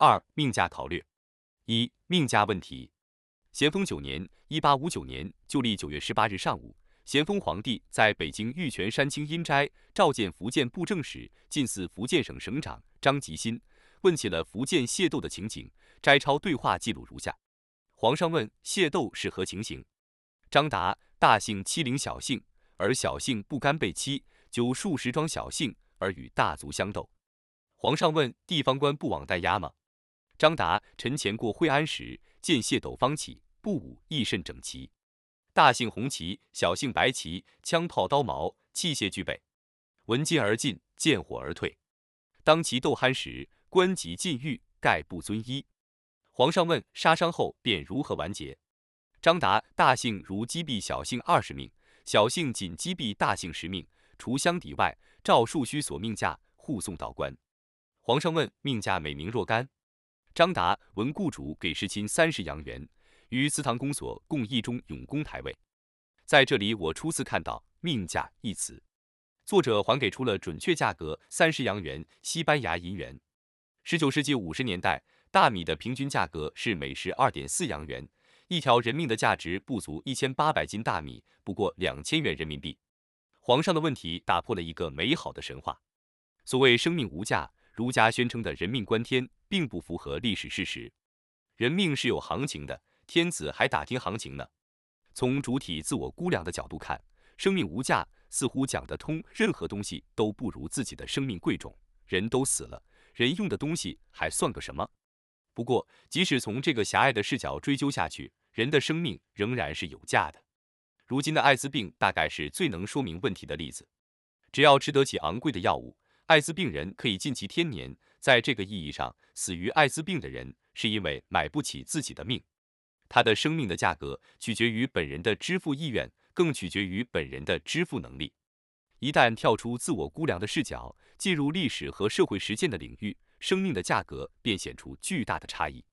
二、命价考略。一、命价问题。咸丰九年（一八五九年）旧历九月十八日上午，咸丰皇帝在北京玉泉山清阴斋召见福建布政使、近似福建省省长张吉新，问起了福建械斗的情景。摘抄对话记录如下：皇上问械斗是何情形？张答：大姓欺凌小姓，而小姓不甘被欺，就数十桩小姓而与大族相斗。皇上问地方官不往代押吗？张达：臣前过惠安时，见械斗方起，步武亦甚整齐。大姓红旗，小姓白旗，枪炮刀矛器械俱备，闻金而进，见火而退。当其斗酣时，官即禁欲，盖不遵依。皇上问杀伤后便如何完结？张达：大姓如击毙小姓二十命，小姓仅击毙大姓十命，除相抵外，照数须所命价，护送到官。皇上问命价每名若干？张达：闻雇主给世亲三十洋元，于祠堂公所共一中永公牌位。在这里，我初次看到“命价”一词，作者还给出了准确价格：三十洋元，西班牙银元。十九世纪五十年代。大米的平均价格是每石二点四洋元，一条人命的价值不足一千八百斤大米，不过两千元人民币。皇上的问题打破了一个美好的神话。所谓生命无价，儒家宣称的人命关天，并不符合历史事实。人命是有行情的，天子还打听行情呢。从主体自我估量的角度看，生命无价似乎讲得通，任何东西都不如自己的生命贵重。人都死了，人用的东西还算个什么？不过，即使从这个狭隘的视角追究下去，人的生命仍然是有价的。如今的艾滋病大概是最能说明问题的例子。只要吃得起昂贵的药物，艾滋病人可以尽其天年。在这个意义上，死于艾滋病的人是因为买不起自己的命。他的生命的价格取决于本人的支付意愿，更取决于本人的支付能力。一旦跳出自我估量的视角，进入历史和社会实践的领域。生命的价格便显出巨大的差异。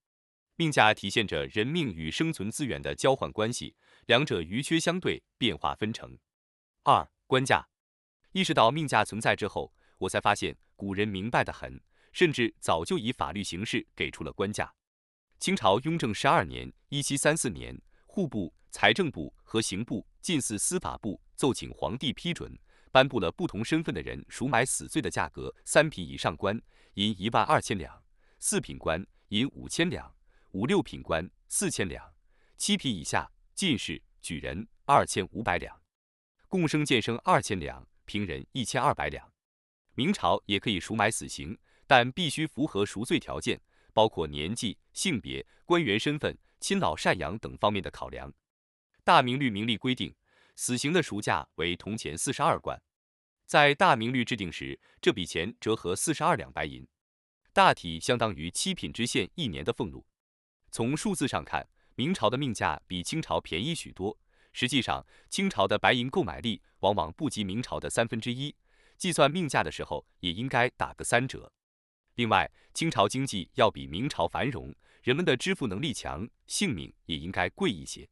命价体现着人命与生存资源的交换关系，两者余缺相对，变化分成。二官价，意识到命价存在之后，我才发现古人明白的很，甚至早就以法律形式给出了官价。清朝雍正十二年（一七三四年），户部、财政部和刑部近似司法部奏请皇帝批准，颁布了不同身份的人赎买死罪的价格：三品以上官。银一万二千两，四品官银五千两，五六品官四千两，七品以下进士、举人二千五百两，共生监生二千两，平人一千二百两。明朝也可以赎买死刑，但必须符合赎罪条件，包括年纪、性别、官员身份、亲老赡养等方面的考量。大明律明例规定，死刑的赎价为铜钱四十二贯。在大明律制定时，这笔钱折合四十二两白银，大体相当于七品知县一年的俸禄。从数字上看，明朝的命价比清朝便宜许多。实际上，清朝的白银购买力往往不及明朝的三分之一，计算命价的时候也应该打个三折。另外，清朝经济要比明朝繁荣，人们的支付能力强，性命也应该贵一些。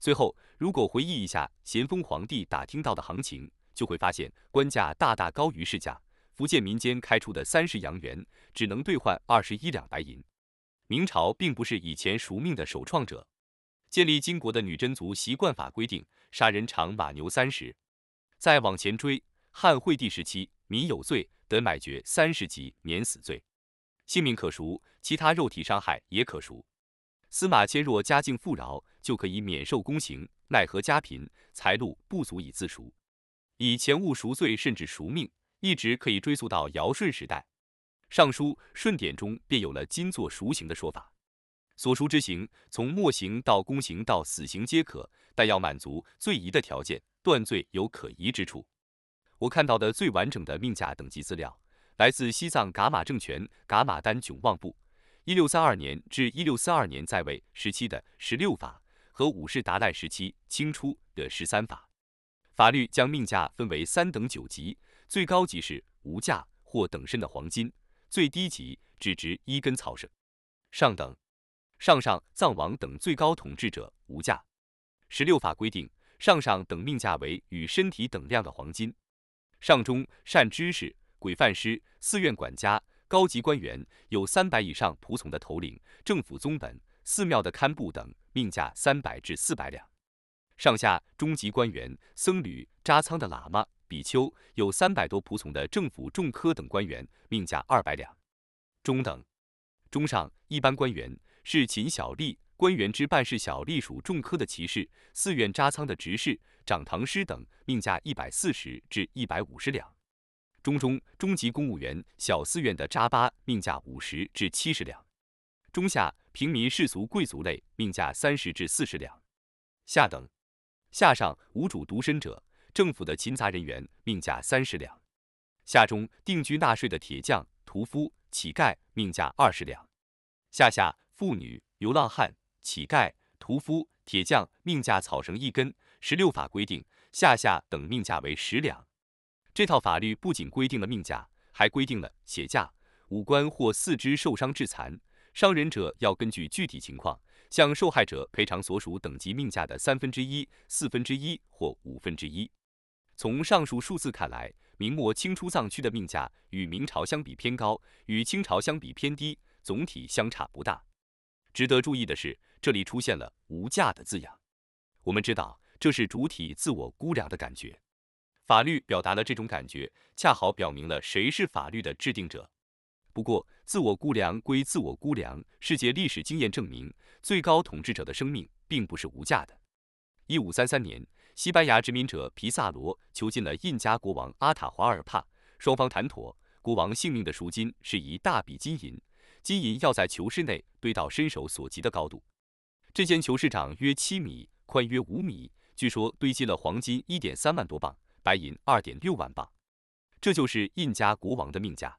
最后，如果回忆一下咸丰皇帝打听到的行情。就会发现官价大大高于市价。福建民间开出的三十洋元只能兑换二十一两白银。明朝并不是以前赎命的首创者，建立金国的女真族习惯法规定杀人偿马牛三十。再往前追，汉惠帝时期，民有罪得买爵三十级免死罪，性命可赎，其他肉体伤害也可赎。司马迁若家境富饶，就可以免受宫刑；奈何家贫，财路不足以自赎。以钱物赎罪，甚至赎命，一直可以追溯到尧舜时代，《尚书·舜典》中便有了金作赎刑的说法。所赎之刑，从墨刑到宫刑到死刑皆可，但要满足罪疑的条件，断罪有可疑之处。我看到的最完整的命价等级资料，来自西藏噶玛政权噶玛丹囧望部一六三二年至一六四二年在位时期的十六法和五世达赖时期清初的十三法。法律将命价分为三等九级，最高级是无价或等身的黄金，最低级只值一根草绳。上等上上藏王等最高统治者无价。十六法规定，上上等命价为与身体等量的黄金。上中善知识、鬼犯师、寺院管家、高级官员有三百以上仆从的头领、政府宗本、寺庙的堪布等，命价三百至四百两；上下中级官员、僧侣、扎仓的喇嘛、比丘有三百多仆从的政府重科等官员，命价二百两；中等、中上一般官员是勤小吏、官员之办事小吏属重科的骑士、寺院扎仓的执事、掌堂师等，命价一百四十至一百五十两。中中中级公务员、小寺院的扎巴命价五十至七十两，中下平民世俗贵族类命价三十至四十两，下等下上无主独身者，政府的勤杂人员命价三十两，下中定居纳税的铁匠、屠夫、乞丐命价二十两，下下妇女、流浪汉、乞丐、屠夫、铁匠命价草绳一根。十六法规定，下下等命价为十两。这套法律不仅规定了命价，还规定了血价。五官或四肢受伤致残，伤人者要根据具体情况向受害者赔偿所属等级命价的三分之一、四分之一或五分之一。从上述数字看来，明末清初藏区的命价与明朝相比偏高，与清朝相比偏低，总体相差不大。值得注意的是，这里出现了“无价”的字样。我们知道，这是主体自我估量的感觉。法律表达了这种感觉，恰好表明了谁是法律的制定者。不过，自我估量归自我估量，世界历史经验证明，最高统治者的生命并不是无价的。一五三三年，西班牙殖民者皮萨罗囚禁了印加国王阿塔华尔帕，双方谈妥，国王性命的赎金是一大笔金银，金银要在囚室内堆到伸手所及的高度。这间囚室长约七米，宽约五米，据说堆积了黄金一点三万多磅。白银二点六万镑，这就是印加国王的命价。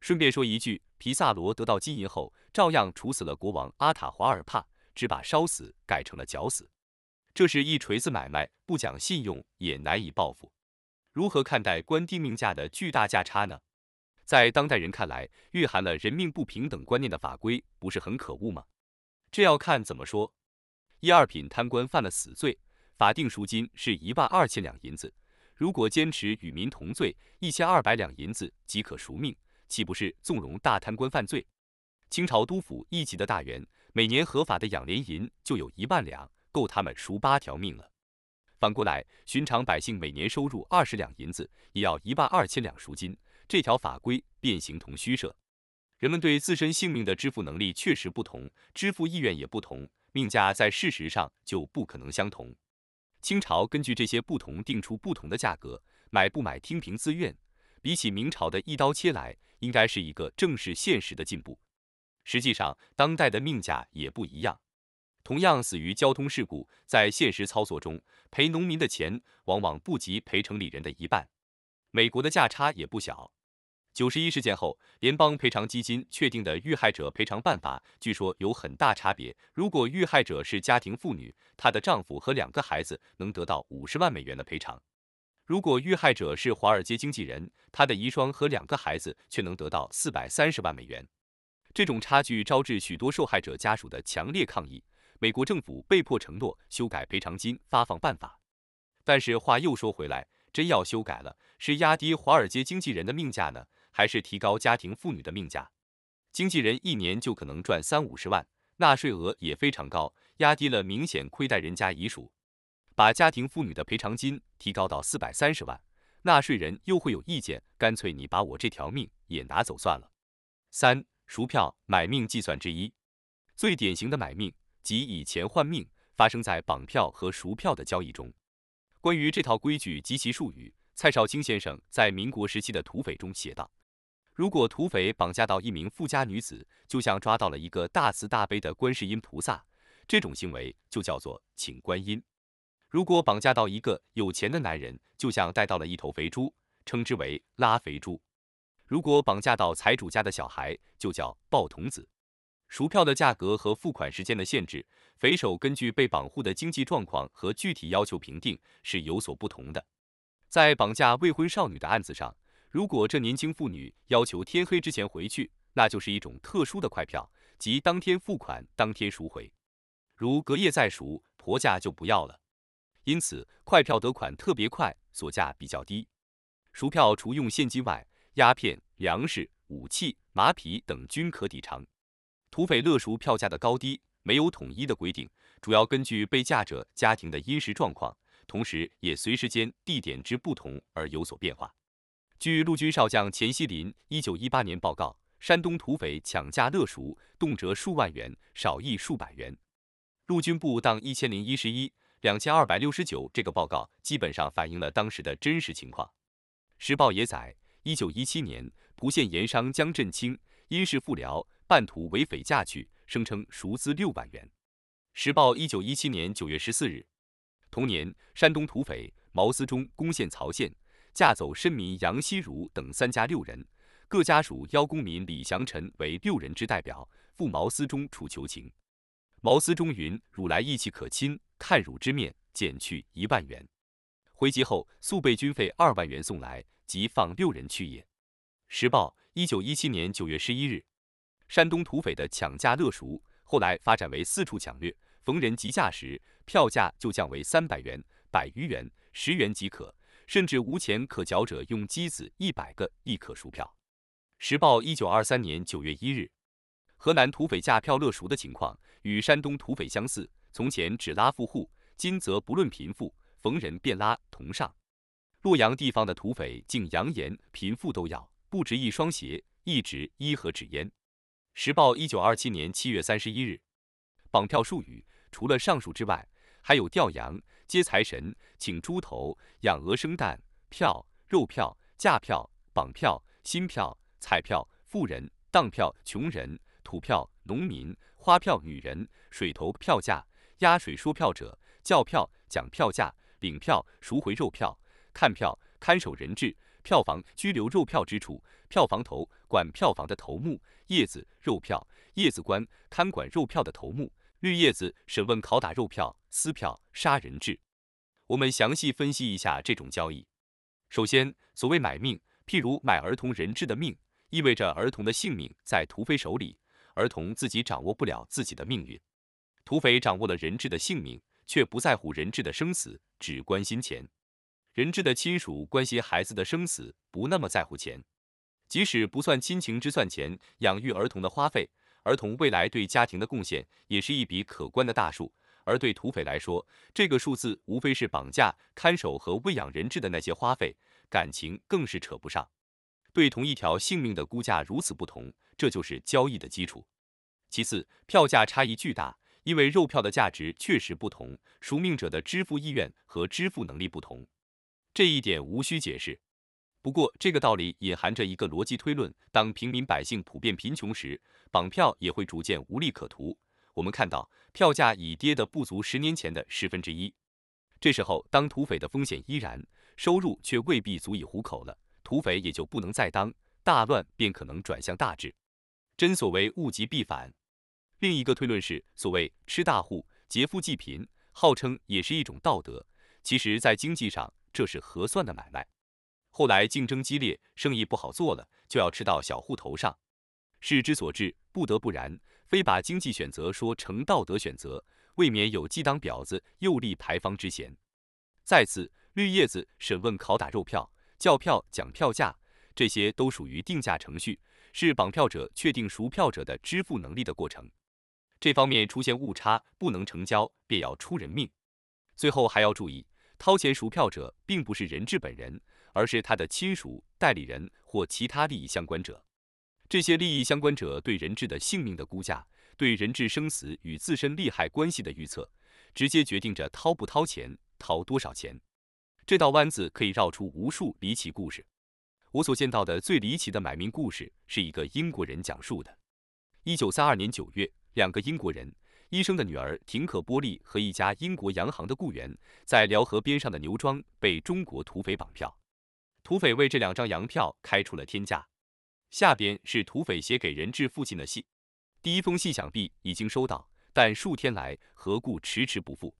顺便说一句，皮萨罗得到金银后，照样处死了国王阿塔华尔帕，只把烧死改成了绞死。这是一锤子买卖，不讲信用也难以报复。如何看待官定命价的巨大价差呢？在当代人看来，蕴含了人命不平等观念的法规，不是很可恶吗？这要看怎么说。一二品贪官犯了死罪，法定赎金是一万二千两银子。如果坚持与民同罪，一千二百两银子即可赎命，岂不是纵容大贪官犯罪？清朝督府一级的大员，每年合法的养廉银就有一万两，够他们赎八条命了。反过来，寻常百姓每年收入二十两银子，也要一万二千两赎金，这条法规便形同虚设。人们对自身性命的支付能力确实不同，支付意愿也不同，命价在事实上就不可能相同。清朝根据这些不同定出不同的价格，买不买听凭自愿。比起明朝的一刀切来，应该是一个正视现实的进步。实际上，当代的命价也不一样。同样死于交通事故，在现实操作中，赔农民的钱往往不及赔城里人的一半。美国的价差也不小。九十一事件后，联邦赔偿基金确定的遇害者赔偿办法，据说有很大差别。如果遇害者是家庭妇女，她的丈夫和两个孩子能得到五十万美元的赔偿；如果遇害者是华尔街经纪人，他的遗孀和两个孩子却能得到四百三十万美元。这种差距招致许多受害者家属的强烈抗议。美国政府被迫承诺修改赔偿金发放办法，但是话又说回来，真要修改了，是压低华尔街经纪人的命价呢？还是提高家庭妇女的命价，经纪人一年就可能赚三五十万，纳税额也非常高，压低了明显亏待人家遗属。把家庭妇女的赔偿金提高到四百三十万，纳税人又会有意见，干脆你把我这条命也拿走算了。三赎票买命计算之一，最典型的买命即以钱换命，发生在绑票和赎票的交易中。关于这套规矩及其术语，蔡少卿先生在民国时期的土匪中写道。如果土匪绑架到一名富家女子，就像抓到了一个大慈大悲的观世音菩萨，这种行为就叫做请观音；如果绑架到一个有钱的男人，就像带到了一头肥猪，称之为拉肥猪；如果绑架到财主家的小孩，就叫抱童子。赎票的价格和付款时间的限制，匪首根据被绑户的经济状况和具体要求评定是有所不同的。在绑架未婚少女的案子上。如果这年轻妇女要求天黑之前回去，那就是一种特殊的快票，即当天付款，当天赎回。如隔夜再赎，婆家就不要了。因此，快票得款特别快，所价比较低。赎票除用现金外，鸦片、粮食、武器、马匹等均可抵偿。土匪勒赎票价的高低没有统一的规定，主要根据被嫁者家庭的殷实状况，同时也随时间、地点之不同而有所变化。据陆军少将钱锡林一九一八年报告，山东土匪抢价勒赎，动辄数万元，少亦数百元。陆军部当一千零一十一两千二百六十九这个报告基本上反映了当时的真实情况。时报也载，一九一七年，蒲县盐商江振清因事赴辽，半途为匪嫁去，声称赎资六万元。时报一九一七年九月十四日，同年，山东土匪毛思忠攻陷曹县，架走申民杨希如等三家六人，各家属邀公民李祥臣为六人之代表，赴毛思忠处求情。毛思忠云：“汝来义气可亲，看汝之面，减去一万元。”回籍后，速备军费二万元送来，即放六人去也。时报，一九一七年九月十一日，山东土匪的抢价勒赎，后来发展为四处抢掠，逢人急价时，票价就降为三百元、百余元、十元即可，甚至无钱可缴者，用机子一百个亦可赎票。时报，一九二三年九月一日，河南土匪价票勒赎的情况与山东土匪相似，从前只拉富户，今则不论贫富。逢人便拉同上，洛阳地方的土匪竟扬言贫富都要，不值一双鞋，一值一盒纸烟。时报一九二七年七月三十一日，绑票术语除了上述之外，还有吊羊、接财神、请猪头、养鹅生蛋、票、肉票、价票、绑票、新票、彩票、富人、当票、穷人、土票、农民、花票、女人、水头票价、压水说票者、叫票、讲票价。领票、赎回肉票、看票、看守人质、票房拘留肉票之处、票房头管票房的头目、叶子肉票、叶子官看管肉票的头目、绿叶子审问拷打肉票、撕票、杀人质。我们详细分析一下这种交易。首先，所谓买命，譬如买儿童人质的命，意味着儿童的性命在土匪手里，儿童自己掌握不了自己的命运，土匪掌握了人质的性命。却不在乎人质的生死，只关心钱。人质的亲属关心孩子的生死，不那么在乎钱。即使不算亲情之算钱，养育儿童的花费，儿童未来对家庭的贡献，也是一笔可观的大数。而对土匪来说，这个数字无非是绑架、看守和喂养人质的那些花费，感情更是扯不上。对同一条性命的估价如此不同，这就是交易的基础。其次，票价差异巨大。因为肉票的价值确实不同，赎命者的支付意愿和支付能力不同，这一点无需解释。不过，这个道理隐含着一个逻辑推论：当平民百姓普遍贫穷时，绑票也会逐渐无利可图。我们看到，票价已跌得不足十年前的十分之一。这时候，当土匪的风险依然，收入却未必足以糊口了，土匪也就不能再当，大乱便可能转向大治。真所谓物极必反。另一个推论是，所谓吃大户、劫富济贫，号称也是一种道德。其实，在经济上，这是合算的买卖。后来竞争激烈，生意不好做了，就要吃到小户头上。事之所至，不得不然，非把经济选择说成道德选择，未免有既当婊子又立牌坊之嫌。再次，绿叶子审问、拷打肉票、叫票、讲票价，这些都属于定价程序，是绑票者确定赎票者的支付能力的过程。这方面出现误差，不能成交，便要出人命。最后还要注意，掏钱赎票者并不是人质本人，而是他的亲属、代理人或其他利益相关者。这些利益相关者对人质的性命的估价，对人质生死与自身利害关系的预测，直接决定着掏不掏钱，掏多少钱。这道弯子可以绕出无数离奇故事。我所见到的最离奇的买命故事，是一个英国人讲述的。一九三二年九月。两个英国人，医生的女儿廷可·波利和一家英国洋行的雇员，在辽河边上的牛庄被中国土匪绑票。土匪为这两张洋票开出了天价。下边是土匪写给人质父亲的信。第一封信想必已经收到，但数天来何故迟迟不付？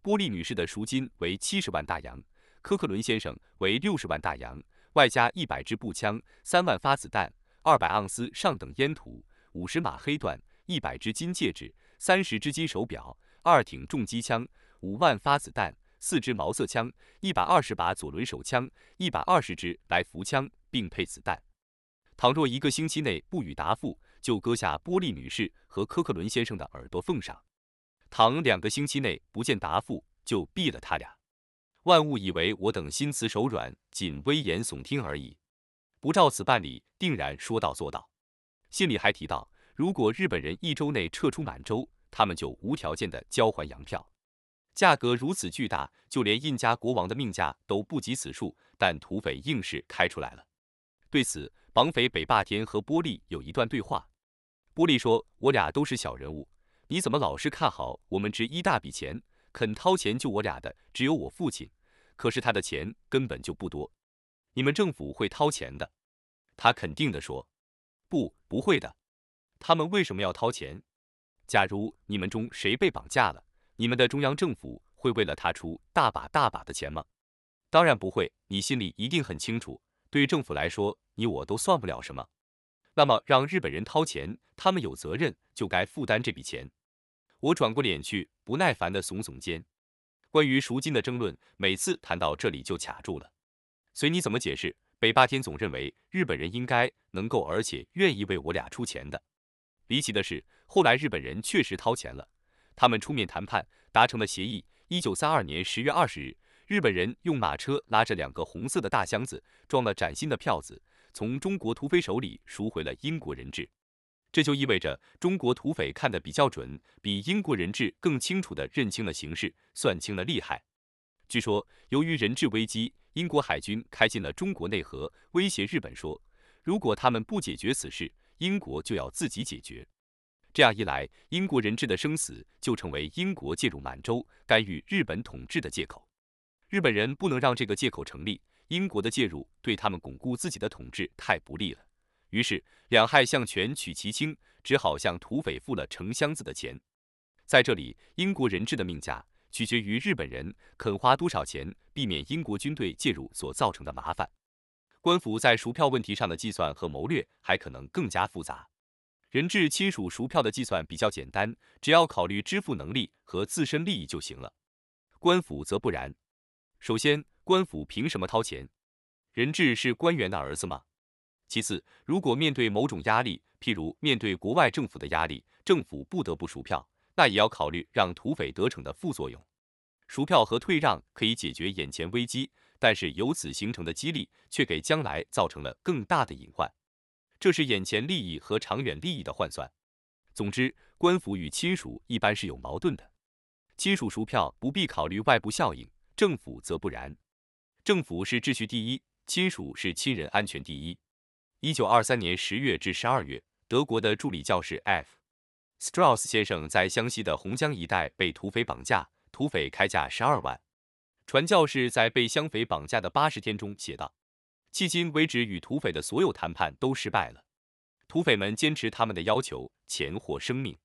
波利女士的赎金为七十万大洋，科克伦先生为六十万大洋，外加一百支步枪、三万发子弹、二百盎司上等烟土、五十码黑缎。一百只金戒指，三十只金手表，二挺重机枪，五万发子弹，四支毛瑟枪，一百二十把左轮手枪，一百二十支来福枪，并配子弹。倘若一个星期内不予答复，就割下波利女士和科克伦先生的耳朵缝上；倘两个星期内不见答复，就毙了他俩。万物以为我等心慈手软，仅危言耸听而已，不照此办理，定然说到做到。信里还提到，如果日本人一周内撤出满洲，他们就无条件的交还洋票。价格如此巨大，就连印加国王的命价都不及此数，但土匪硬是开出来了。对此，绑匪北霸天和波利有一段对话。波利说：“我俩都是小人物，你怎么老是看好我们值一大笔钱？”肯掏钱救我俩的只有我父亲，可是他的钱根本就不多。你们政府会掏钱的？他肯定的说：“不，不会的。他们为什么要掏钱？假如你们中谁被绑架了，你们的中央政府会为了他出大把大把的钱吗？当然不会。你心里一定很清楚，对政府来说，你我都算不了什么。那么让日本人掏钱，他们有责任，就该负担这笔钱。”我转过脸去，不耐烦地耸耸肩。关于赎金的争论，每次谈到这里就卡住了。随你怎么解释，北霸天总认为日本人应该能够而且愿意为我俩出钱的。离奇的是，后来日本人确实掏钱了，他们出面谈判，达成了协议。一九三二年十月二十日，日本人用马车拉着两个红色的大箱子，装了崭新的票子，从中国土匪手里赎回了英国人质。这就意味着中国土匪看得比较准，比英国人质更清楚地认清了形势，算清了利害。据说，由于人质危机，英国海军开进了中国内河，威胁日本说，如果他们不解决此事，英国就要自己解决。这样一来，英国人质的生死就成为英国介入满洲、干预日本统治的借口。日本人不能让这个借口成立，英国的介入对他们巩固自己的统治太不利了。于是，两害相权取其轻，只好向土匪付了成箱子的钱。在这里，英国人质的命价取决于日本人肯花多少钱，避免英国军队介入所造成的麻烦。官府在赎票问题上的计算和谋略还可能更加复杂。人质亲属赎票的计算比较简单，只要考虑支付能力和自身利益就行了。官府则不然。首先，官府凭什么掏钱？人质是官员的儿子吗？其次，如果面对某种压力，譬如面对国外政府的压力，政府不得不赎票，那也要考虑让土匪得逞的副作用。赎票和退让可以解决眼前危机，但是由此形成的激励却给将来造成了更大的隐患。这是眼前利益和长远利益的换算。总之，官府与亲属一般是有矛盾的。亲属赎票不必考虑外部效应，政府则不然。政府是秩序第一，亲属是亲人安全第一。一九二三年十月至十二月，德国的助理教士 F. Strauss 先生在湘西的洪江一带被土匪绑架，土匪开价十二万。传教士在被湘匪绑架的八十天中写道：“迄今为止，与土匪的所有谈判都失败了。土匪们坚持他们的要求，钱或生命。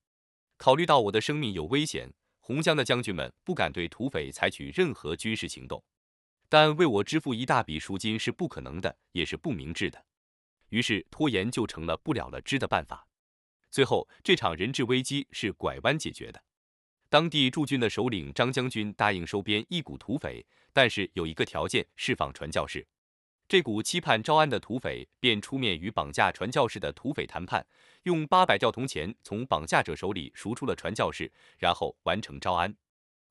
考虑到我的生命有危险，红江的将军们不敢对土匪采取任何军事行动。但为我支付一大笔赎金是不可能的，也是不明智的。”于是拖延就成了不了了之的办法。最后，这场人质危机是拐弯解决的。当地驻军的首领张将军答应收编一股土匪，但是有一个条件：释放传教士。这股期盼招安的土匪便出面与绑架传教士的土匪谈判，用八百吊铜钱从绑架者手里赎出了传教士，然后完成招安。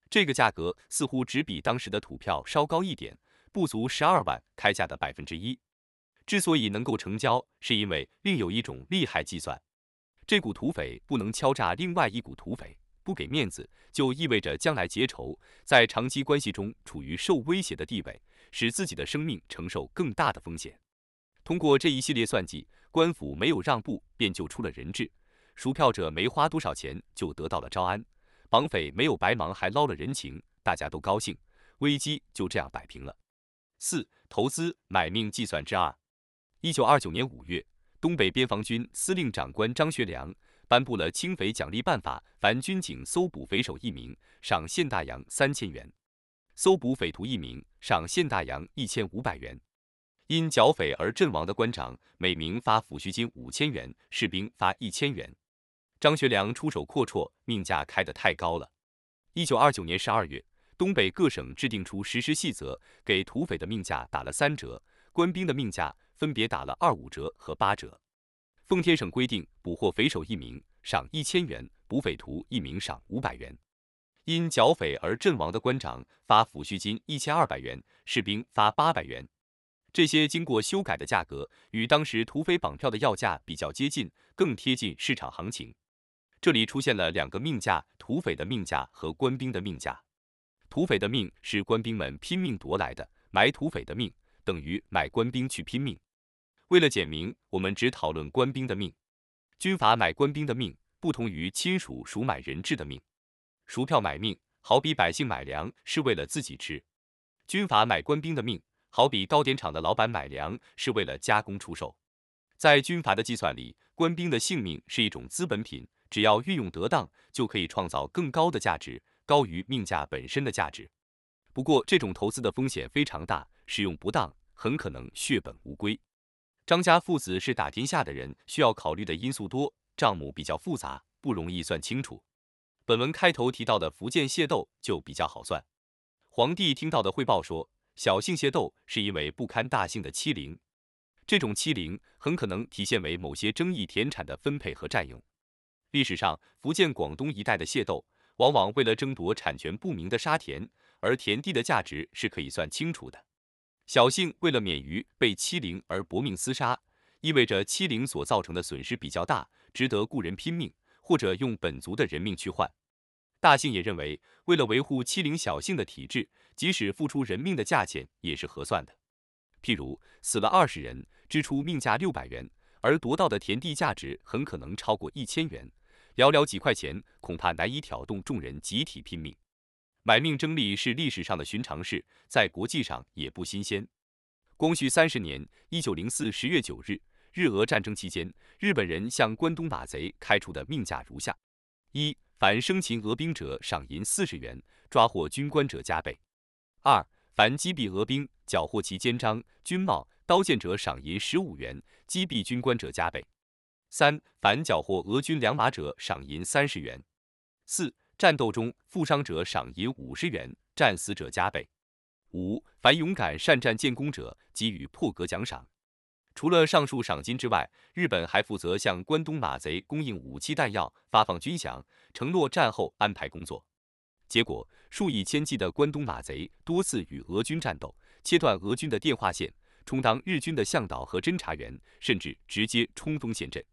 这个价格似乎只比当时的土票稍高一点，不足十二万开价的百分之一。之所以能够成交，是因为另有一种利害计算：这股土匪不能敲诈另外一股土匪，不给面子，就意味着将来结仇，在长期关系中处于受威胁的地位，使自己的生命承受更大的风险。通过这一系列算计，官府没有让步，便救出了人质；赎票者没花多少钱就得到了招安；绑匪没有白忙，还捞了人情，大家都高兴，危机就这样摆平了。四、投资买命计算之二。一九二九年五月，东北边防军司令长官张学良颁布了清匪奖励办法，凡军警搜捕匪首一名，赏现大洋三千元；搜捕匪徒一名，赏现大洋一千五百元；因剿匪而阵亡的官长，每名发抚恤金五千元，士兵发一千元。张学良出手阔绰，命价开得太高了。一九二九年十二月，东北各省制定出实施细则，给土匪的命价打了三折。官兵的命价分别打了二五折和八折。奉天省规定，捕获匪首一名赏一千元，捕匪徒一名赏五百元。因剿匪而阵亡的官长发抚恤金一千二百元，士兵发八百元。这些经过修改的价格与当时土匪绑票的要价比较接近，更贴近市场行情。这里出现了两个命价：土匪的命价和官兵的命价。土匪的命是官兵们拼命夺来的，买土匪的命等于买官兵去拼命。为了简明，我们只讨论官兵的命。军阀买官兵的命，不同于亲属赎买人质的命。赎票买命，好比百姓买粮，是为了自己吃；军阀买官兵的命，好比糕点厂的老板买粮，是为了加工出售。在军阀的计算里，官兵的性命是一种资本品，只要运用得当，就可以创造更高的价值，高于命价本身的价值。不过，这种投资的风险非常大，使用不当，很可能血本无归。张家父子是打天下的人，需要考虑的因素多，账目比较复杂，不容易算清楚。本文开头提到的福建械斗就比较好算。皇帝听到的汇报说，小姓械斗是因为不堪大姓的欺凌，这种欺凌很可能体现为某些争议田产的分配和占用。历史上，福建、广东一带的械斗，往往为了争夺产权不明的沙田，而田地的价值是可以算清楚的。小姓为了免于被欺凌而搏命厮杀，意味着欺凌所造成的损失比较大，值得雇人拼命。或者用本族的人命去换，大姓也认为，为了维护欺凌小姓的体制，即使付出人命的价钱也是合算的。譬如死了二十人，支出命价六百元，而夺到的田地价值很可能超过一千元，寥寥几块钱，恐怕难以挑动众人集体拼命。买命争利是历史上的寻常事，在国际上也不新鲜。光绪三十年（一九零四）十月九日。日俄战争期间，日本人向关东马贼开出的命价如下：一、凡生擒俄兵者，赏银四十元；抓获军官者加倍；二、凡击毙俄兵，缴获其肩章、军帽、刀剑者，赏银十五元；击毙军官者加倍；三、凡缴获俄军良马者，赏银三十元；四、战斗中负伤者，赏银五十元；战死者加倍；五、凡勇敢善战建功者，给予破格奖赏。除了上述赏金之外，日本还负责向关东马贼供应武器弹药、发放军饷，承诺战后安排工作。结果，数以千计的关东马贼多次与俄军战斗，切断俄军的电话线，充当日军的向导和侦察员，甚至直接冲锋陷阵。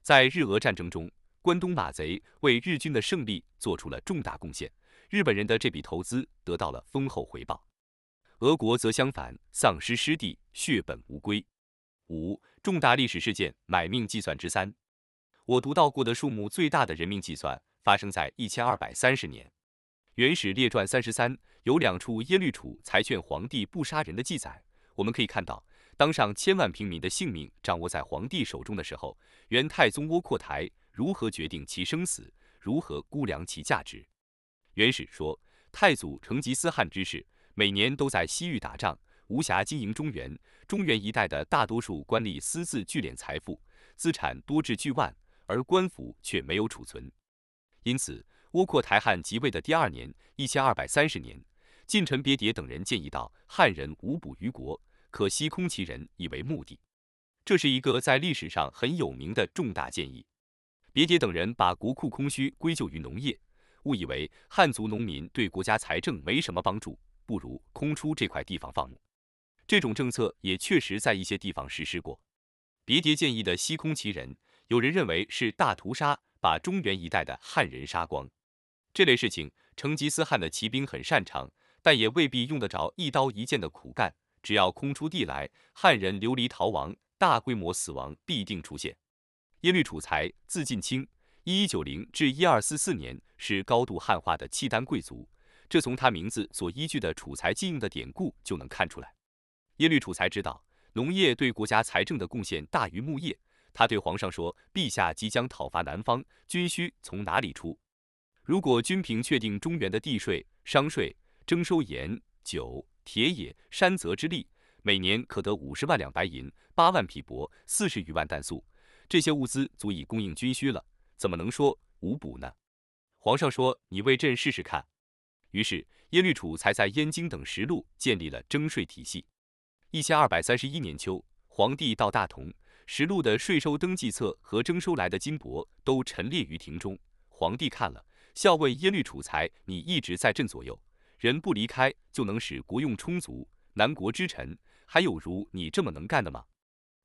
在日俄战争中，关东马贼为日军的胜利做出了重大贡献，日本人的这笔投资得到了丰厚回报。俄国则相反，丧失失地，血本无归。五重大历史事件买命计算之三，我读到过的数目最大的人命计算发生在一千二百三十年，《元始列传》三十三有两处耶律楚才劝皇帝不杀人的记载。我们可以看到，当上千万平民的性命掌握在皇帝手中的时候，元太宗窝阔台如何决定其生死，如何估量其价值？元始说，太祖成吉思汗之事，每年都在西域打仗。无暇经营中原，中原一带的大多数官吏私自聚敛财富，资产多至巨万，而官府却没有储存。因此，窝阔台汗即位的第二年（一千二百三十年），近臣别迭等人建议道：“汉人无补于国，可惜空其人以为目的。”这是一个在历史上很有名的重大建议。别迭等人把国库空虚归咎于农业，误以为汉族农民对国家财政没什么帮助，不如空出这块地方放牧。这种政策也确实在一些地方实施过。别迭建议的西空其人，有人认为是大屠杀，把中原一带的汉人杀光。这类事情，成吉思汗的骑兵很擅长，但也未必用得着一刀一剑的苦干。只要空出地来，汉人流离逃亡，大规模死亡必定出现。耶律楚材，字晋卿，一一九零至一二四四年，是高度汉化的契丹贵族。这从他名字所依据的楚材记用的典故就能看出来。耶律楚材知道农业对国家财政的贡献大于牧业，他对皇上说：“陛下即将讨伐南方，军需从哪里出？如果均平确定中原的地税、商税，征收盐、酒、铁冶、山泽之利，每年可得五十万两白银，八万匹帛，四十余万担粟，这些物资足以供应军需了，怎么能说无补呢？”皇上说：“你为朕试试看。”于是耶律楚才在燕京等实路建立了征税体系。一千二百三十一年秋，皇帝到大同，实录的税收登记册和征收来的金帛都陈列于庭中。皇帝看了，笑问耶律楚材：“你一直在朕左右，人不离开就能使国用充足。南国之臣，还有如你这么能干的吗？”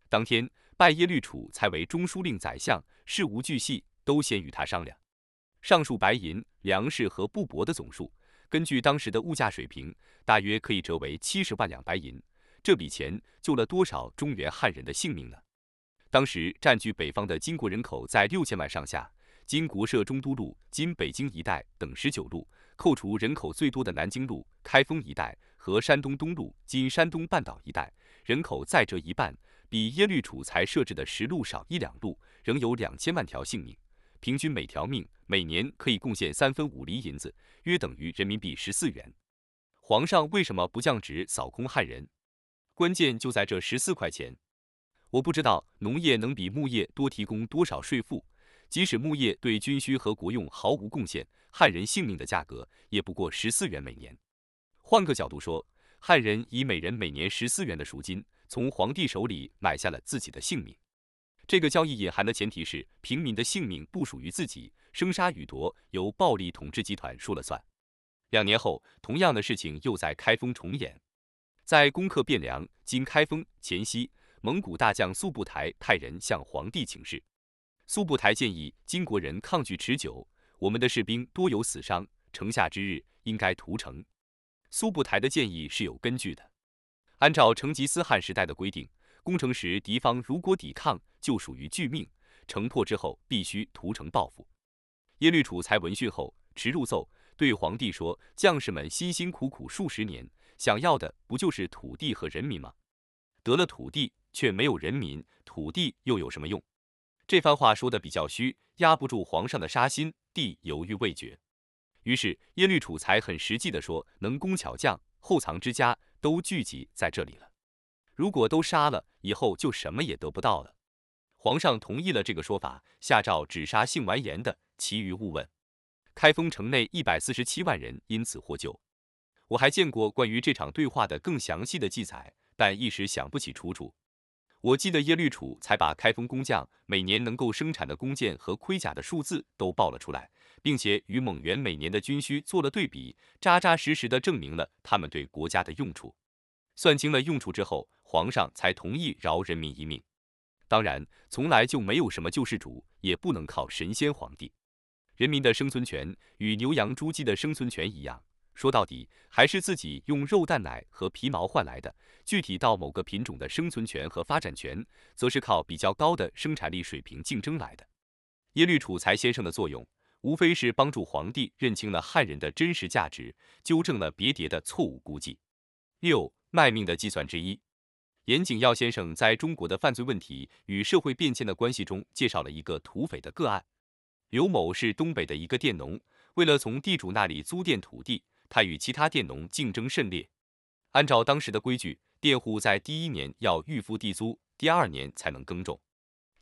当天拜耶律楚才为中书令、宰相，事无巨细都先与他商量。上述白银、粮食和布帛的总数，根据当时的物价水平，大约可以折为七十万两白银。这笔钱救了多少中原汉人的性命呢？当时占据北方的金国人口在六千万上下，今国设中都路（今北京一带）等十九路，扣除人口最多的南京路、开封一带和山东东路（今山东半岛一带），人口再折一半，比耶律楚材设置的十路少一两路，仍有两千万条性命。平均每条命每年可以贡献三分五厘银子，约等于人民币十四元。皇上为什么不降职扫空汉人？关键就在这十四块钱。我不知道农业能比牧业多提供多少税赋，即使牧业对军需和国用毫无贡献，汉人性命的价格也不过十四元每年。换个角度说，汉人以每人每年十四元的赎金，从皇帝手里买下了自己的性命。这个交易隐含的前提是平民的性命不属于自己，生杀予夺由暴力统治集团说了算。两年后，同样的事情又在开封重演。在攻克汴梁（今开封）前夕，蒙古大将速不台派人向皇帝请示。速不台建议金国人抗拒持久，我们的士兵多有死伤，城下之日应该屠城。速不台的建议是有根据的。按照成吉思汗时代的规定，攻城时敌方如果抵抗，就属于拒命；城破之后，必须屠城报复。耶律楚材闻讯后，持入奏对皇帝说：“将士们辛辛苦苦数十年。”想要的不就是土地和人民吗？得了土地却没有人民，土地又有什么用？这番话说的比较虚，压不住皇上的杀心，帝犹豫未决。于是耶律楚材很实际的说：“能工巧匠，后藏之家都聚集在这里了。如果都杀了，以后就什么也得不到了。”皇上同意了这个说法，下诏只杀姓完颜的，其余勿问。开封城内一百四十七万人因此获救。我还见过关于这场对话的更详细的记载，但一时想不起出处。我记得耶律楚才把开封工匠每年能够生产的弓箭和盔甲的数字都报了出来，并且与蒙元每年的军需做了对比，扎扎实实的证明了他们对国家的用处。算清了用处之后，皇上才同意饶人民一命。当然，从来就没有什么救世主，也不能靠神仙皇帝。人民的生存权与牛羊猪鸡的生存权一样。说到底，还是自己用肉蛋奶和皮毛换来的。具体到某个品种的生存权和发展权，则是靠比较高的生产力水平竞争来的。耶律楚材先生的作用，无非是帮助皇帝认清了汉人的真实价值，纠正了别迭的错误估计。六卖命的计算之一，严景耀先生在中国的犯罪问题与社会变迁的关系中，介绍了一个土匪的个案。刘某是东北的一个佃农，为了从地主那里租佃土地。他与其他佃农竞争甚烈。按照当时的规矩，佃户在第一年要预付地租，第二年才能耕种。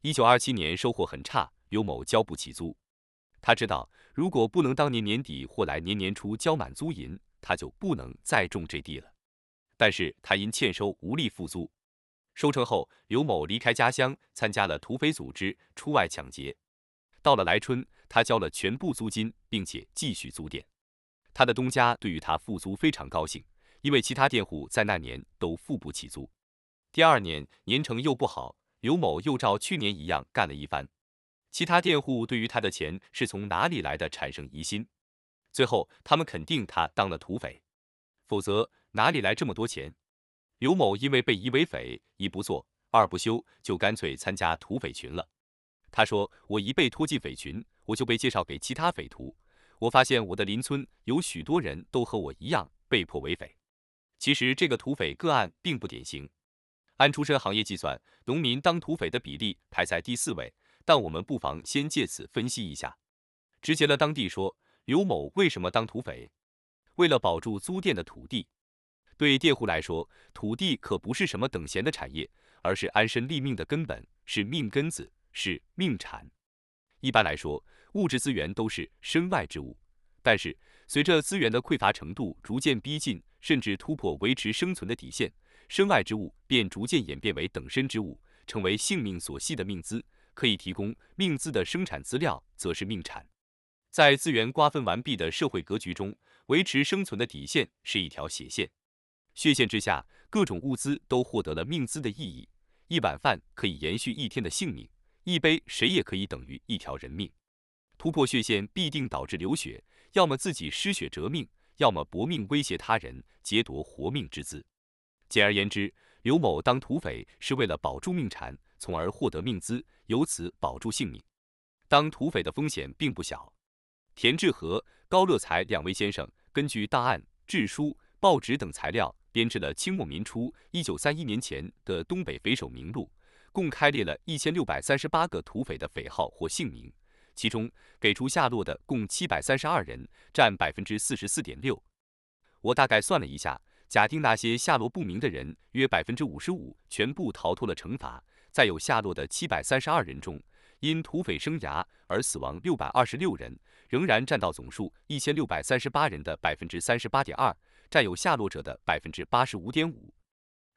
一九二七年收获很差，刘某交不起租。他知道，如果不能当年年底或来年年初交满租银，他就不能再种这地了。但是他因欠收无力付租。收成后，刘某离开家乡，参加了土匪组织，出外抢劫。到了来春，他交了全部租金，并且继续租佃。他的东家对于他付租非常高兴，因为其他佃户在那年都付不起租。第二年年成又不好，刘某又照去年一样干了一番。其他佃户对于他的钱是从哪里来的产生疑心，最后他们肯定他当了土匪，否则哪里来这么多钱？刘某因为被疑为匪，一不做二不休，就干脆参加土匪群了。他说：“我一被拖进匪群，我就被介绍给其他匪徒。”我发现我的邻村有许多人都和我一样被迫为匪。其实这个土匪个案并不典型。按出身行业计算，农民当土匪的比例排在第四位。但我们不妨先借此分析一下。直截了当地说，刘某为什么当土匪？为了保住租店的土地。对佃户来说，土地可不是什么等闲的产业，而是安身立命的根本，是命根子，是命产。一般来说，物质资源都是身外之物，但是随着资源的匮乏程度逐渐逼近，甚至突破维持生存的底线，身外之物便逐渐演变为等身之物，成为性命所系的命资，可以提供命资的生产资料，则是命产。在资源瓜分完毕的社会格局中，维持生存的底线是一条血线。血线之下，各种物资都获得了命资的意义。一碗饭可以延续一天的性命，一杯水也可以等于一条人命。突破血线必定导致流血，要么自己失血折命，要么搏命威胁他人，劫夺活命之资。简而言之，刘某当土匪是为了保住命产，从而获得命资，由此保住性命。当土匪的风险并不小。田志和、高乐才两位先生根据档案、志书、报纸等材料，编制了清末民初一九三一年前的东北匪首名录，共开列了一千六百三十八个土匪的匪号或姓名，其中给出下落的共七百三十二人，占百分之四十四点六。我大概算了一下，假定那些下落不明的人约百分之五十五全部逃脱了惩罚，在有下落的七百三十二人中，因土匪生涯而死亡六百二十六人。仍然占到总数一千六百三十八人的百分之三十八点二，占有下落者的百分之八十五点五，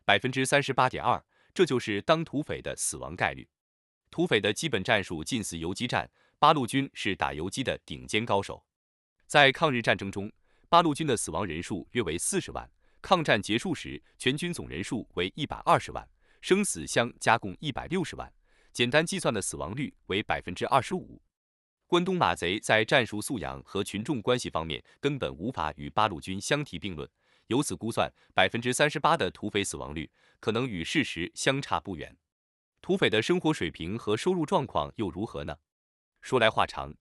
百分之三十八点二，这就是当土匪的死亡概率。土匪的基本战术近似游击战，八路军是打游击的顶尖高手。在抗日战争中，八路军的死亡人数约为四十万，抗战结束时全军总人数为一百二十万，生死相加共一百六十万，简单计算的死亡率为百分之二十五。关东马贼在战术素养和群众关系方面根本无法与八路军相提并论，由此估算，百分之三十八的土匪死亡率可能与事实相差不远。土匪的生活水平和收入状况又如何呢？说来话长，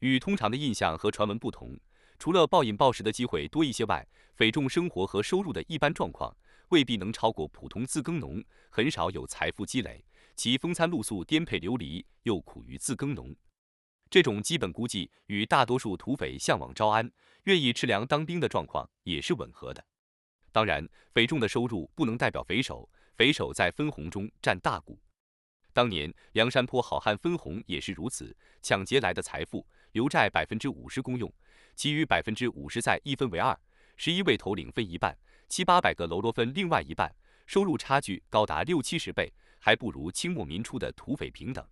与通常的印象和传闻不同，除了暴饮暴食的机会多一些外，匪众生活和收入的一般状况未必能超过普通自耕农，很少有财富积累，其风餐露宿、颠沛流离，又苦于自耕农。这种基本估计与大多数土匪向往招安、愿意吃粮当兵的状况也是吻合的。当然，匪众的收入不能代表匪首，匪首在分红中占大股。当年梁山坡好汉分红也是如此，抢劫来的财富，留债百分之五十公用，其余百分之五十再一分为二，十一位头领分一半，七八百个喽啰分另外一半，收入差距高达六七十倍，还不如清末民初的土匪平等。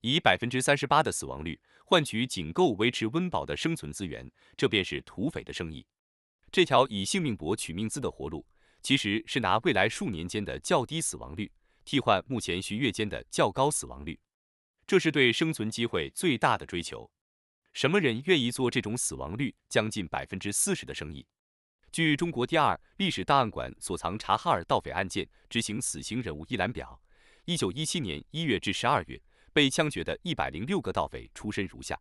以百分之三十八的死亡率换取仅够维持温饱的生存资源，这便是土匪的生意。这条以性命搏取命资的活路，其实是拿未来数年间的较低死亡率替换目前徐月间的较高死亡率，这是对生存机会最大的追求。什么人愿意做这种死亡率将近百分之四十的生意？据中国第二历史档案馆所藏察哈尔盗匪案件执行死刑人物一览表，一九一七年一月至十二月。被枪决的一百零六个盗匪出身如下：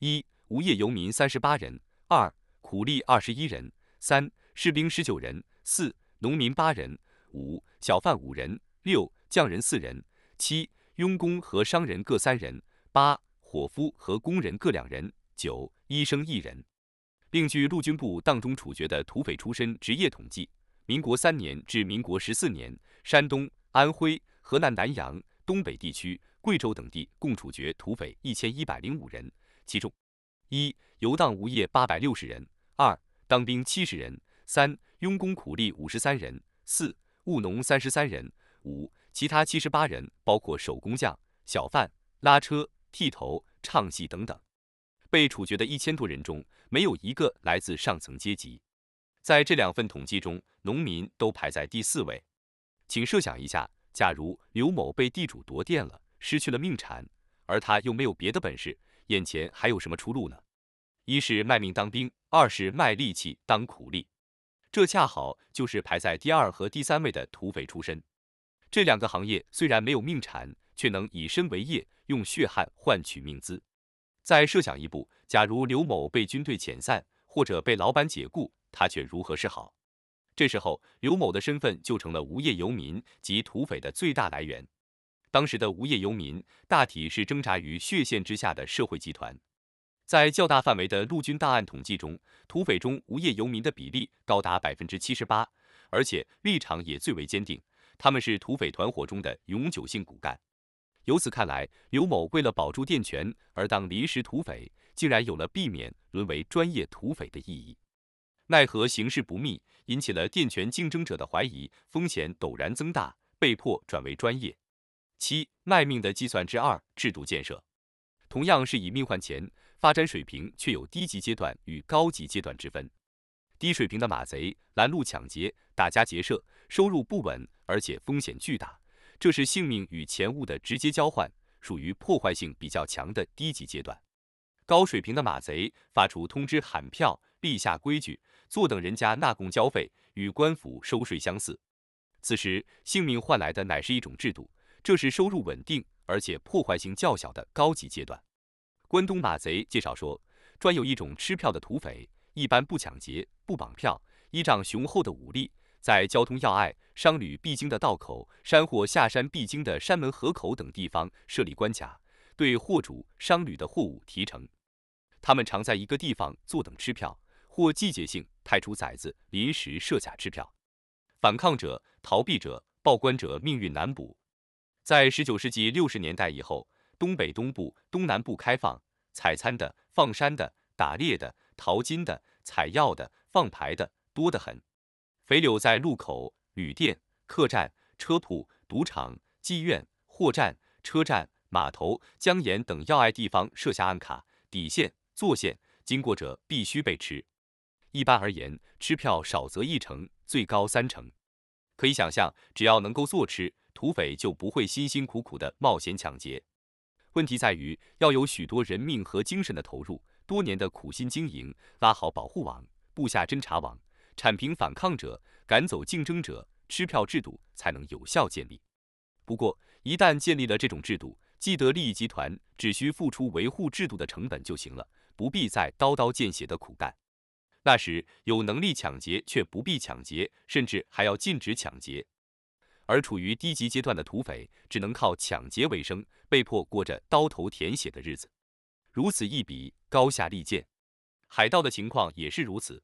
一、无业游民三十八人；二、苦力二十一人；三、士兵十九人；四、农民八人；五、小贩五人；六、匠人四人；七、佣工和商人各三人；八、伙夫和工人各两人；九、医生一人。另据陆军部当中处决的土匪出身职业统计，民国三年至民国十四年，山东、安徽、河南南阳、东北地区。贵州等地共处决土匪一千一百零五人，其中：一、游荡无业八百六十人；二、当兵七十人；三、佣工苦力五十三人；四、务农三十三人；五、其他七十八人，包括手工匠、小贩、拉车、剃头、唱戏等等。被处决的一千多人中，没有一个来自上层阶级。在这两份统计中，农民都排在第四位。请设想一下，假如刘某被地主夺店了。失去了命产，而他又没有别的本事，眼前还有什么出路呢？一是卖命当兵，二是卖力气当苦力，这恰好就是排在第二和第三位的土匪出身。这两个行业虽然没有命产，却能以身为业，用血汗换取命资。再设想一步，假如刘某被军队遣散，或者被老板解雇，他却如何是好？这时候，刘某的身份就成了无业游民及土匪的最大来源。当时的无业游民大体是挣扎于血线之下的社会集团，在较大范围的陆军档案统计中，土匪中无业游民的比例高达百分之七十八，而且立场也最为坚定，他们是土匪团伙中的永久性骨干。由此看来，刘某为了保住电权而当临时土匪，竟然有了避免沦为专业土匪的意义。奈何形势不密，引起了电权竞争者的怀疑，风险陡然增大，被迫转为专业。七卖命的计算之二制度建设，同样是以命换钱，发展水平却有低级阶段与高级阶段之分。低水平的马贼拦路抢劫、打家劫舍，收入不稳，而且风险巨大，这是性命与钱物的直接交换，属于破坏性比较强的低级阶段。高水平的马贼发出通知喊票、立下规矩、坐等人家纳贡交费，与官府收税相似。此时性命换来的乃是一种制度，这是收入稳定而且破坏性较小的高级阶段。关东马贼介绍说，专有一种吃票的土匪。一般不抢劫、不绑票，依仗雄厚的武力，在交通要隘、商旅必经的道口、山货下山必经的山门河口等地方设立关卡，对货主、商旅的货物提成。他们常在一个地方坐等吃票，或季节性派出崽子临时设卡吃票。反抗者、逃避者、报关者命运难卜。在十九世纪六十年代以后，东北东部、东南部开放，采餐的、放山的、打猎的、淘金的。采药的、放牌的多得很。肥柳在路口、旅店、客栈、车铺、赌场、妓院、货站、车站、码头、江沿等要隘地方设下暗卡、底线、坐线，经过者必须被吃。一般而言，吃票少则一成，最高三成。可以想象，只要能够坐吃，土匪就不会辛辛苦苦的冒险抢劫。问题在于要有许多人命和精神的投入。多年的苦心经营，拉好保护网，布下侦察网，铲平反抗者，赶走竞争者，吃票制度才能有效建立。不过，一旦建立了这种制度，既得利益集团只需付出维护制度的成本就行了，不必再刀刀见血的苦干。那时，有能力抢劫却不必抢劫，甚至还要禁止抢劫。而处于低级阶段的土匪，只能靠抢劫为生，被迫过着刀头舔血的日子。如此一比，高下立见。海盗的情况也是如此。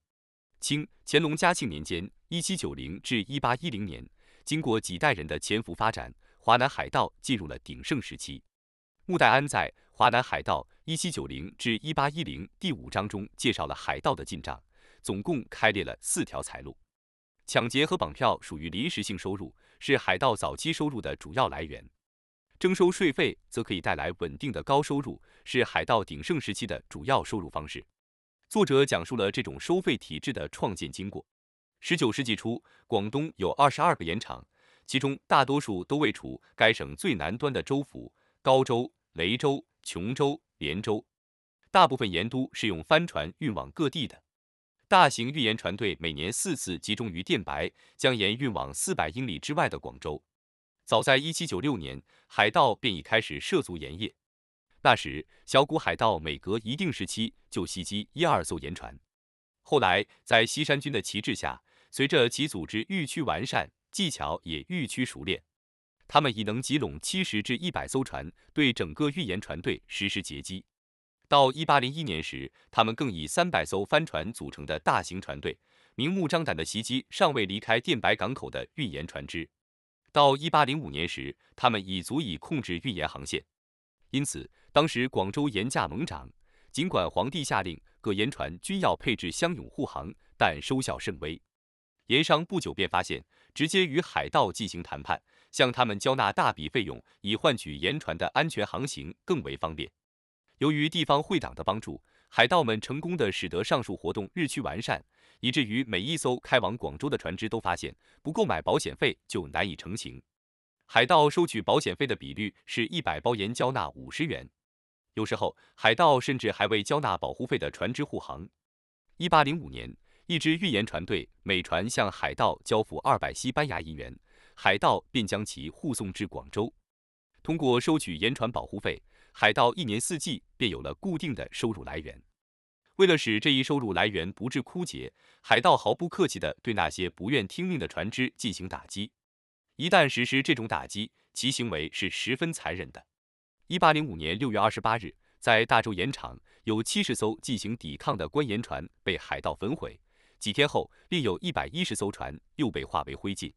清乾隆嘉庆年间（一七九零至一八一零年），经过几代人的潜伏发展，华南海盗进入了鼎盛时期。穆代安在《华南海盗（一七九零至一八一零）》第五章中介绍了海盗的进账，总共开列了四条财路。抢劫和绑票属于临时性收入，是海盗早期收入的主要来源。征收税费则可以带来稳定的高收入，是海盗鼎盛时期的主要收入方式。作者讲述了这种收费体制的创建经过。十九世纪初，广东有二十二个盐场，其中大多数都位处该省最南端的州府——高州、雷州、琼州、连州。大部分盐都是用帆船运往各地的。大型运盐船队每年四次集中于电白，将盐运往四百英里之外的广州。早在一七九六年，海盗便已开始涉足盐业。那时，小股海盗每隔一定时期就袭击一二艘盐船。后来，在西山军的旗帜下，随着其组织愈趋完善，技巧也愈趋熟练，他们已能集拢七十至一百艘船，对整个运盐船队实施截击。到一八零一年时，他们更以三百艘帆船组成的大型船队，明目张胆地袭击尚未离开电白港口的运盐船只。到一八零五年时，他们已足以控制运盐航线，因此当时广州盐价猛涨。尽管皇帝下令各盐船均要配置乡勇护航，但收效甚微。盐商不久便发现，直接与海盗进行谈判，向他们交纳大笔费用，以换取盐船的安全航行更为方便。由于地方会党的帮助，海盗们成功的使得上述活动日趋完善。以至于每一艘开往广州的船只都发现，不购买保险费就难以成行。海盗收取保险费的比率是一百包盐交纳五十元。有时候，海盗甚至还未交纳保护费的船只护航。一八零五年，一支运盐船队每船向海盗交付二百西班牙银元，海盗便将其护送至广州。通过收取盐船保护费，海盗一年四季便有了固定的收入来源。为了使这一收入来源不致枯竭，海盗毫不客气地对那些不愿听命的船只进行打击。一旦实施这种打击，其行为是十分残忍的。一八零五年六月二十八日，在大洲盐场，有七十艘进行抵抗的官盐船被海盗焚毁。几天后，另有一百一十艘船又被化为灰烬。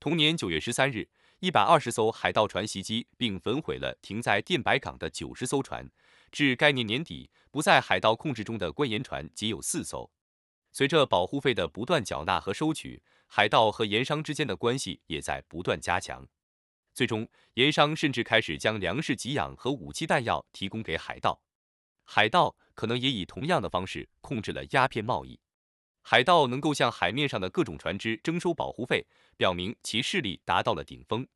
同年九月十三日，一百二十艘海盗船袭击并焚毁了停在电白港的九十艘船。至该年年底，不在海盗控制中的官盐船仅有四艘。随着保护费的不断缴纳和收取，海盗和盐商之间的关系也在不断加强。最终，盐商甚至开始将粮食给养和武器弹药提供给海盗。海盗可能也以同样的方式控制了鸦片贸易。海盗能够向海面上的各种船只征收保护费，表明其势力达到了顶峰。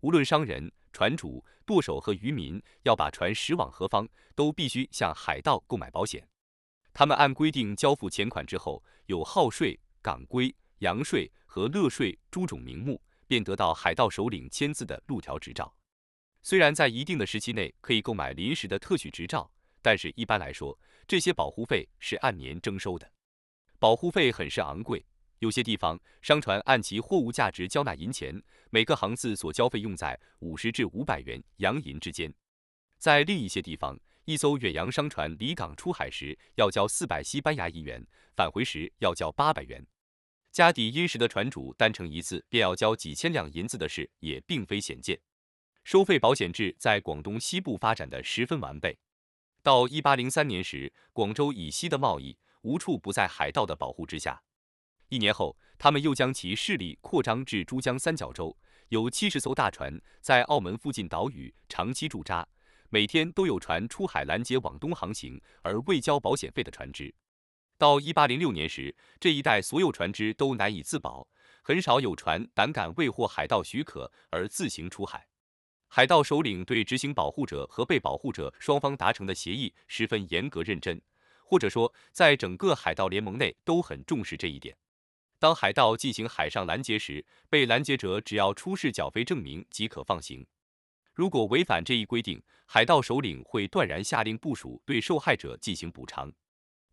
无论商人、船主、舵手和渔民要把船驶往何方，都必须向海盗购买保险。他们按规定交付钱款之后，有号税、港规、洋税和乐税诸种名目。便得到海盗首领签字的路条执照。虽然在一定的时期内可以购买临时的特许执照，但是一般来说，这些保护费是按年征收的。保护费很是昂贵，有些地方商船按其货物价值交纳银钱，每个航次所交费用在五十至五百元洋银之间。在另一些地方，一艘远洋商船离港出海时要交四百西班牙银元，返回时要交八百元。家底殷实的船主单程一次便要交几千两银子的事也并非鲜见。收费保险制在广东西部发展的十分完备。到一八零三年时，广州以西的贸易无处不在海盗的保护之下。一年后，他们又将其势力扩张至珠江三角洲，有七十艘大船在澳门附近岛屿长期驻扎，每天都有船出海拦截往东航行而未交保险费的船只。到一八零六年时，这一带所有船只都难以自保，很少有船胆敢未获海盗许可而自行出海。海盗首领对执行保护者和被保护者双方达成的协议十分严格认真，或者说，在整个海盗联盟内都很重视这一点。当海盗进行海上拦截时，被拦截者只要出示缴费证明即可放行。如果违反这一规定，海盗首领会断然下令部署对受害者进行补偿。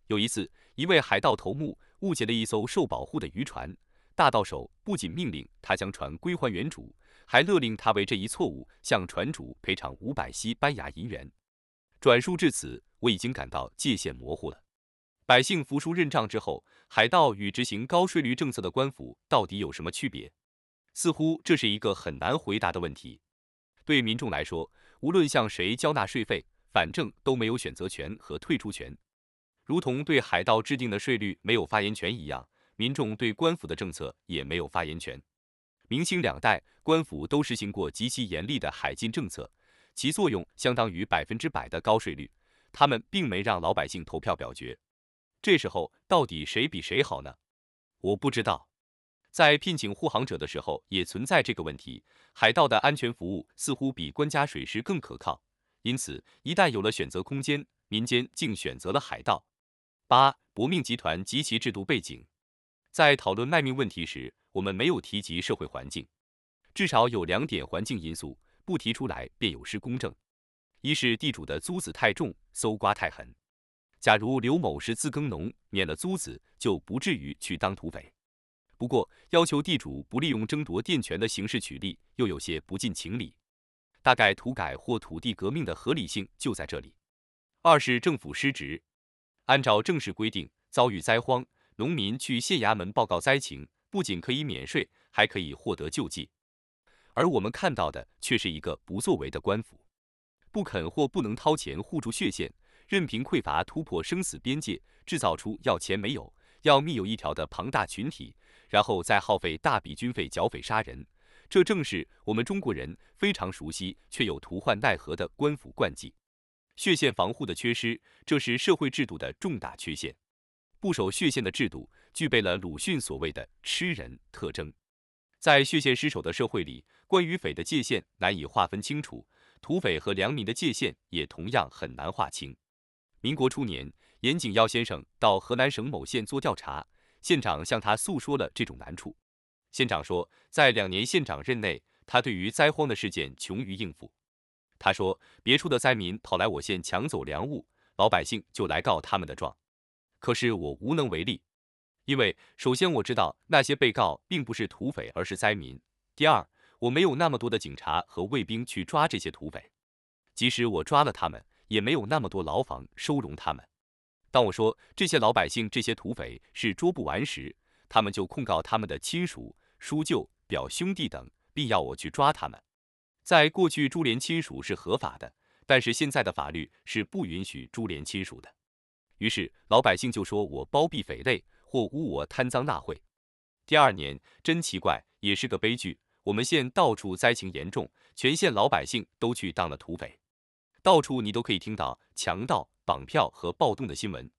有一次，一位海盗头目误解了一艘受保护的渔船，大盗手不仅命令他将船归还原主，还勒令他为这一错误向船主赔偿五百西班牙银元。转述至此，我已经感到界限模糊了。百姓服输认账之后，海盗与执行高税率政策的官府到底有什么区别？似乎这是一个很难回答的问题。对民众来说，无论向谁交纳税费，反正都没有选择权和退出权。如同对海盗制定的税率没有发言权一样，民众对官府的政策也没有发言权。明清两代，官府都实行过极其严厉的海禁政策，其作用相当于百分之百的高税率。他们并没让老百姓投票表决。这时候，到底谁比谁好呢？我不知道。在聘请护航者的时候，也存在这个问题。海盗的安全服务似乎比官家水师更可靠，因此一旦有了选择空间，民间竟选择了海盗。八搏命集团及其制度背景，在讨论卖命问题时，我们没有提及社会环境。至少有两点环境因素，不提出来便有失公正。一是地主的租子太重，搜刮太狠。假如刘某是自耕农，免了租子，就不至于去当土匪。不过，要求地主不利用争夺佃权的形式取利，又有些不近情理。大概土改或土地革命的合理性就在这里。二是政府失职。按照正式规定，遭遇灾荒，农民去县衙门报告灾情，不仅可以免税，还可以获得救济。而我们看到的却是一个不作为的官府，不肯或不能掏钱护住血线，任凭匮乏突破生死边界，制造出要钱没有，要命有一条的庞大群体，然后再耗费大笔军费剿匪杀人。这正是我们中国人非常熟悉却又徒患奈何的官府惯技。血线防护的缺失，这是社会制度的重大缺陷。不守血线的制度，具备了鲁迅所谓的“吃人”特征。在血线失守的社会里，官与匪的界限难以划分清楚，土匪和良民的界限也同样很难划清。民国初年，严景耀先生到河南省某县做调查，县长向他诉说了这种难处。县长说，在两年县长任内，他对于灾荒的事件穷于应付。他说：“别处的灾民跑来我县抢走粮物，老百姓就来告他们的状。可是我无能为力，因为首先我知道那些被告并不是土匪，而是灾民；第二，我没有那么多的警察和卫兵去抓这些土匪，即使我抓了他们，也没有那么多牢房收容他们。当我说这些老百姓、这些土匪是捉不完时，他们就控告他们的亲属、叔舅、表兄弟等，并要我去抓他们。”在过去，株连亲属是合法的，但是现在的法律是不允许株连亲属的。于是老百姓就说我包庇匪类，或污我贪赃纳贿。第二年，真奇怪，也是个悲剧。我们县到处灾情严重，全县老百姓都去当了土匪，到处你都可以听到强盗、绑票和暴动的新闻。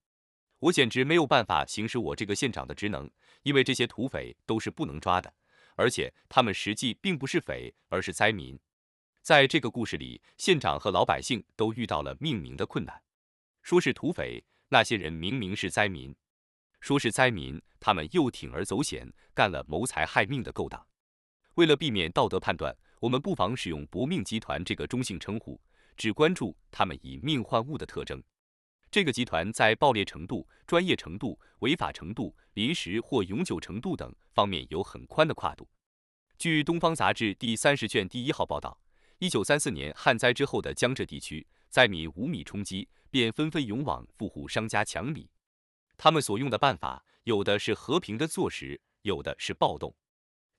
我简直没有办法行使我这个县长的职能，因为这些土匪都是不能抓的，而且他们实际并不是匪，而是灾民。在这个故事里，县长和老百姓都遇到了命名的困难。说是土匪，那些人明明是灾民；说是灾民，他们又铤而走险，干了谋财害命的勾当。为了避免道德判断，我们不妨使用“搏命集团”这个中性称呼，只关注他们以命换物的特征。这个集团在暴烈程度、专业程度、违法程度、临时或永久程度等方面有很宽的跨度。据《东方杂志》第三十卷第一号报道，一九三四年旱灾之后的江浙地区，灾民无米充饥，便纷纷涌往富户商家抢米。他们所用的办法，有的是和平的坐实，有的是暴动。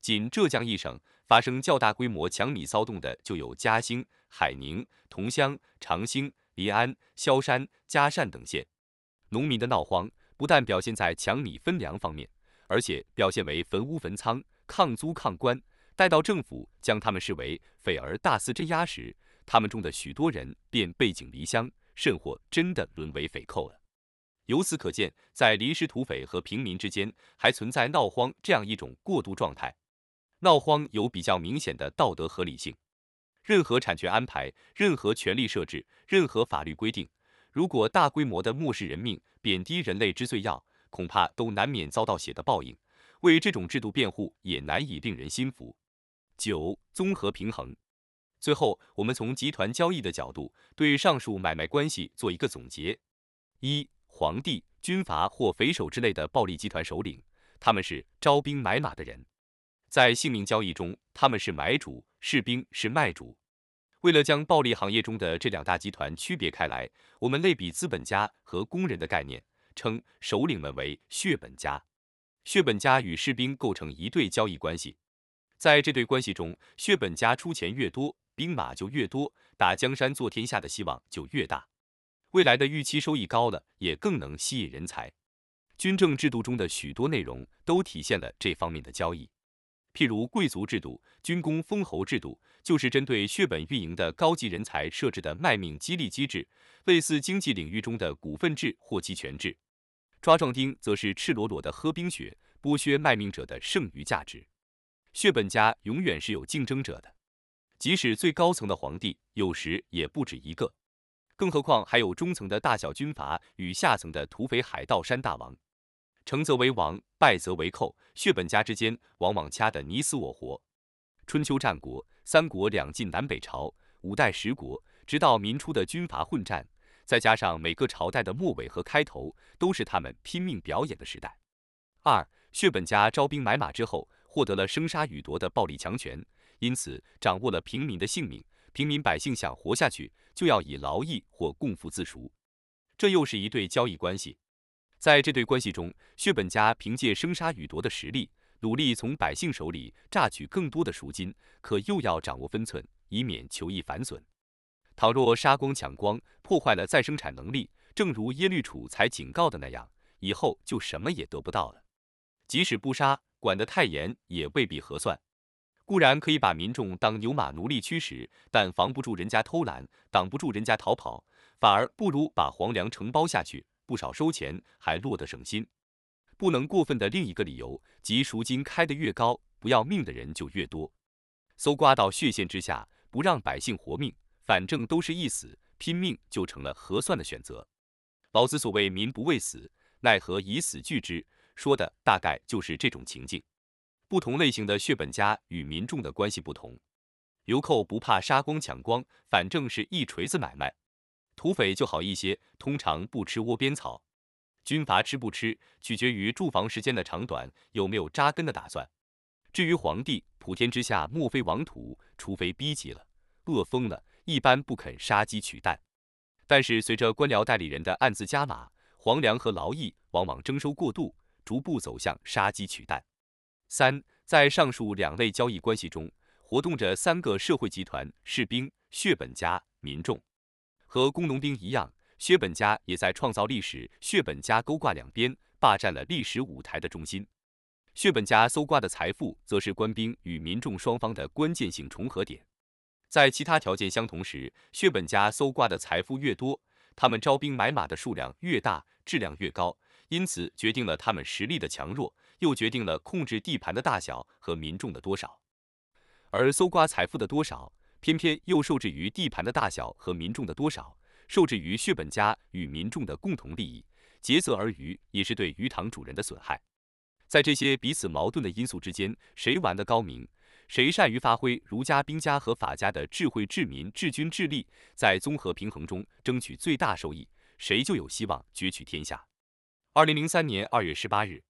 仅浙江一省发生较大规模抢米骚动的，就有嘉兴、海宁、桐乡、长兴。临安、萧山、嘉善等县，农民的闹荒不但表现在抢米分粮方面，而且表现为焚屋焚仓、抗租抗官。待到政府将他们视为匪而大肆镇压时，他们中的许多人便背井离乡，甚或真的沦为匪寇了。由此可见，在临时土匪和平民之间，还存在闹荒这样一种过渡状态。闹荒有比较明显的道德合理性。任何产权安排、任何权利设置、任何法律规定，如果大规模的漠视人命、贬低人类之罪要，恐怕都难免遭到血的报应。为这种制度辩护，也难以令人心服。九、综合平衡。最后，我们从集团交易的角度，对上述买卖关系做一个总结：一、皇帝、军阀或匪首之类的暴力集团首领，他们是招兵买马的人。在性命交易中，他们是买主，士兵是卖主。为了将暴利行业中的这两大集团区别开来，我们类比资本家和工人的概念，称首领们为血本家。血本家与士兵构成一对交易关系，在这对关系中，血本家出钱越多，兵马就越多，打江山做天下的希望就越大。未来的预期收益高了，也更能吸引人才。军政制度中的许多内容都体现了这方面的交易。譬如贵族制度、军功封侯制度，就是针对血本运营的高级人才设置的卖命激励机制，类似经济领域中的股份制或期权制。抓壮丁则是赤裸裸的喝冰雪，剥削卖命者的剩余价值。血本家永远是有竞争者的，即使最高层的皇帝有时也不止一个，更何况还有中层的大小军阀与下层的土匪海盗山大王。成则为王，败则为寇。血本家之间往往掐得你死我活。春秋战国、三国两晋南北朝、五代十国，直到民初的军阀混战，再加上每个朝代的末尾和开头，都是他们拼命表演的时代。二，血本家招兵买马之后，获得了生杀予夺的暴力强权，因此掌握了平民的性命。平民百姓想活下去，就要以劳役或共富自赎。这又是一对交易关系。在这对关系中，血本家凭借生杀予夺的实力，努力从百姓手里榨取更多的赎金，可又要掌握分寸，以免求益反损。倘若杀光抢光，破坏了再生产能力，正如耶律楚材警告的那样，以后就什么也得不到了。即使不杀，管得太严也未必合算。固然可以把民众当牛马奴隶驱使，但防不住人家偷懒，挡不住人家逃跑，反而不如把皇粮承包下去。不少收钱，还落得省心。不能过分的另一个理由，即赎金开得越高，不要命的人就越多。搜刮到血线之下，不让百姓活命，反正都是一死，拼命就成了合算的选择。老子所谓“民不畏死，奈何以死惧之”，说的大概就是这种情境。不同类型的血本家与民众的关系不同，流寇不怕杀光抢光，反正是一锤子买卖。土匪就好一些，通常不吃窝边草。军阀吃不吃，取决于驻防时间的长短，有没有扎根的打算。至于皇帝，普天之下莫非王土，除非逼急了、饿疯了，一般不肯杀鸡取蛋。但是随着官僚代理人的暗自加码，皇粮和劳役往往征收过度，逐步走向杀鸡取蛋。三，在上述两类交易关系中，活动着三个社会集团：士兵、血本家、民众。和工农兵一样，血本家也在创造历史。血本家勾挂两边，霸占了历史舞台的中心。血本家搜刮的财富，则是官兵与民众双方的关键性重合点。在其他条件相同时，血本家搜刮的财富越多，他们招兵买马的数量越大，质量越高，因此决定了他们实力的强弱，又决定了控制地盘的大小和民众的多少。而搜刮财富的多少，偏偏又受制于地盘的大小和民众的多少，受制于血本家与民众的共同利益，竭泽而渔，也是对鱼塘主人的损害。在这些彼此矛盾的因素之间，谁玩得高明，谁善于发挥儒家、兵家和法家的智慧、治民、治军、治利，在综合平衡中争取最大收益，谁就有希望攫取天下。二零零三年二月十八日。